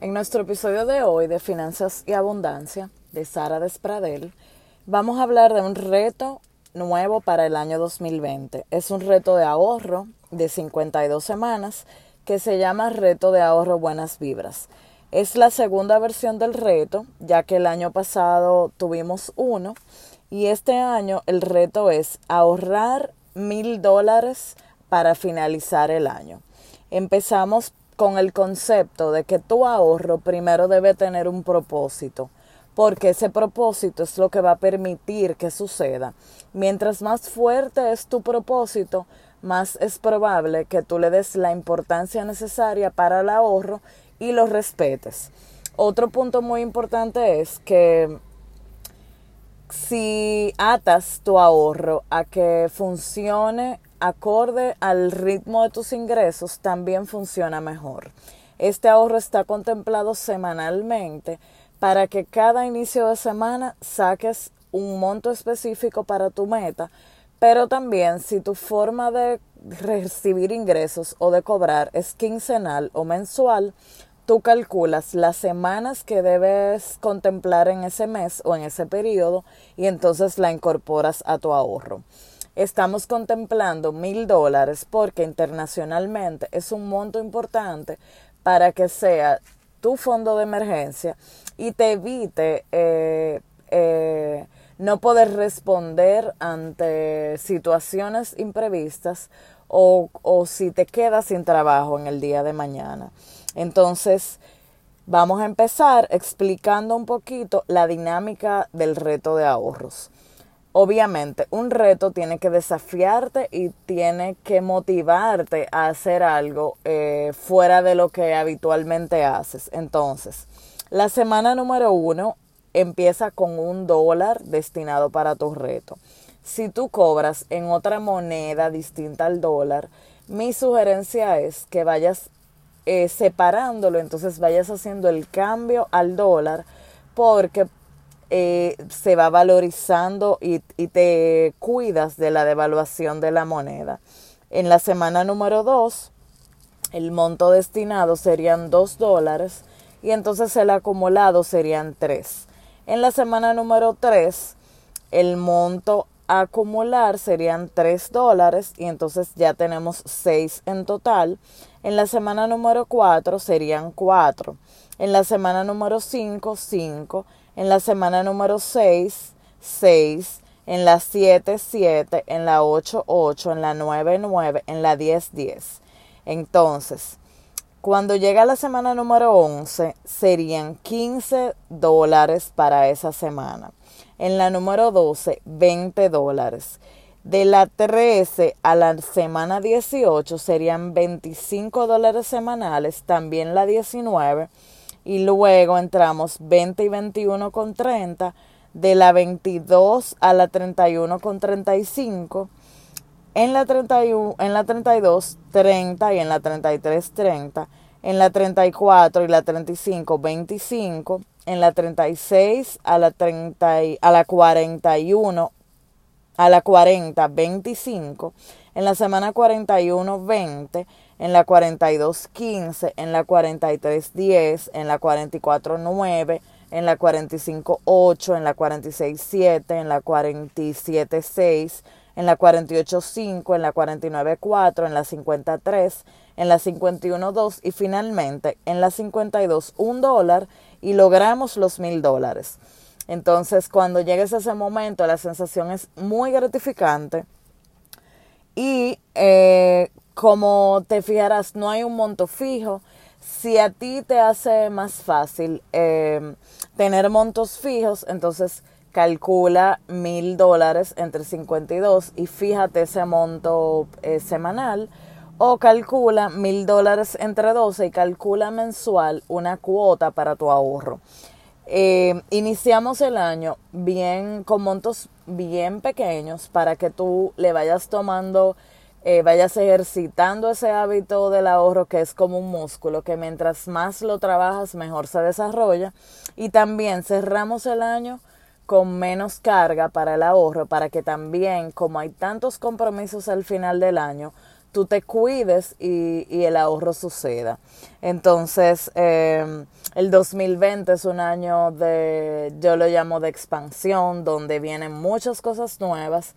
En nuestro episodio de hoy de Finanzas y Abundancia de Sara Despradel, vamos a hablar de un reto nuevo para el año 2020. Es un reto de ahorro de 52 semanas que se llama Reto de Ahorro Buenas Vibras. Es la segunda versión del reto, ya que el año pasado tuvimos uno y este año el reto es ahorrar mil dólares para finalizar el año. Empezamos con el concepto de que tu ahorro primero debe tener un propósito, porque ese propósito es lo que va a permitir que suceda. Mientras más fuerte es tu propósito, más es probable que tú le des la importancia necesaria para el ahorro y lo respetes. Otro punto muy importante es que si atas tu ahorro a que funcione acorde al ritmo de tus ingresos, también funciona mejor. Este ahorro está contemplado semanalmente para que cada inicio de semana saques un monto específico para tu meta, pero también si tu forma de recibir ingresos o de cobrar es quincenal o mensual, tú calculas las semanas que debes contemplar en ese mes o en ese periodo y entonces la incorporas a tu ahorro. Estamos contemplando mil dólares porque internacionalmente es un monto importante para que sea tu fondo de emergencia y te evite eh, eh, no poder responder ante situaciones imprevistas o, o si te quedas sin trabajo en el día de mañana. Entonces, vamos a empezar explicando un poquito la dinámica del reto de ahorros. Obviamente, un reto tiene que desafiarte y tiene que motivarte a hacer algo eh, fuera de lo que habitualmente haces. Entonces, la semana número uno empieza con un dólar destinado para tu reto. Si tú cobras en otra moneda distinta al dólar, mi sugerencia es que vayas eh, separándolo, entonces vayas haciendo el cambio al dólar, porque eh, se va valorizando y, y, te cuidas de la devaluación de la moneda. En la semana número 2, el monto destinado serían 2 dólares y entonces el acumulado serían 3. En la semana número 3, el monto acumular serían 3 dólares y entonces ya tenemos 6 en total. En la semana número 4 serían 4. En la semana número 5, 5 en la semana número 6, 6, en la 7, 7, en la 8, 8, en la 9, 9, en la 10, 10. Entonces, cuando llega la semana número 11, serían 15 dólares para esa semana. En la número 12, 20 dólares. De la 13 a la semana 18 serían 25 dólares semanales, también la 19 y luego entramos 20 y 21 con 30, de la 22 a la 31 con 35, en la, 31, en la 32 30 y en la 33 30, en la 34 y la 35 25, en la 36 a la 30 a la 41 a la 40 25, en la semana 41 20, en la 4215, en la 4310, en la 449, en la 458, en la 467, en la 476, en la 485, en la 494, en la 53, en la 512 y finalmente en la 52 un dólar y logramos los mil dólares. Entonces cuando llegues a ese momento la sensación es muy gratificante y eh, como te fijarás, no hay un monto fijo. Si a ti te hace más fácil eh, tener montos fijos, entonces calcula mil dólares entre 52 y fíjate ese monto eh, semanal. O calcula mil dólares entre 12 y calcula mensual una cuota para tu ahorro. Eh, iniciamos el año bien con montos bien pequeños para que tú le vayas tomando eh, vayas ejercitando ese hábito del ahorro que es como un músculo, que mientras más lo trabajas mejor se desarrolla. Y también cerramos el año con menos carga para el ahorro, para que también, como hay tantos compromisos al final del año, tú te cuides y, y el ahorro suceda. Entonces, eh, el 2020 es un año de, yo lo llamo de expansión, donde vienen muchas cosas nuevas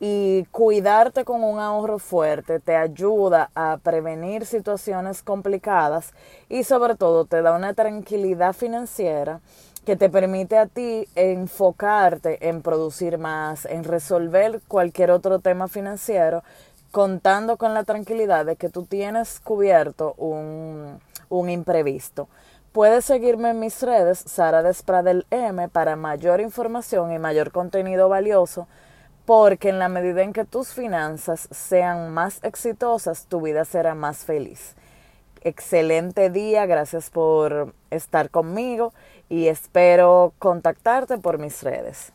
y cuidarte con un ahorro fuerte te ayuda a prevenir situaciones complicadas y sobre todo te da una tranquilidad financiera que te permite a ti enfocarte en producir más, en resolver cualquier otro tema financiero, contando con la tranquilidad de que tú tienes cubierto un, un imprevisto. Puedes seguirme en mis redes, Sara Despradel M, para mayor información y mayor contenido valioso porque en la medida en que tus finanzas sean más exitosas, tu vida será más feliz. Excelente día, gracias por estar conmigo y espero contactarte por mis redes.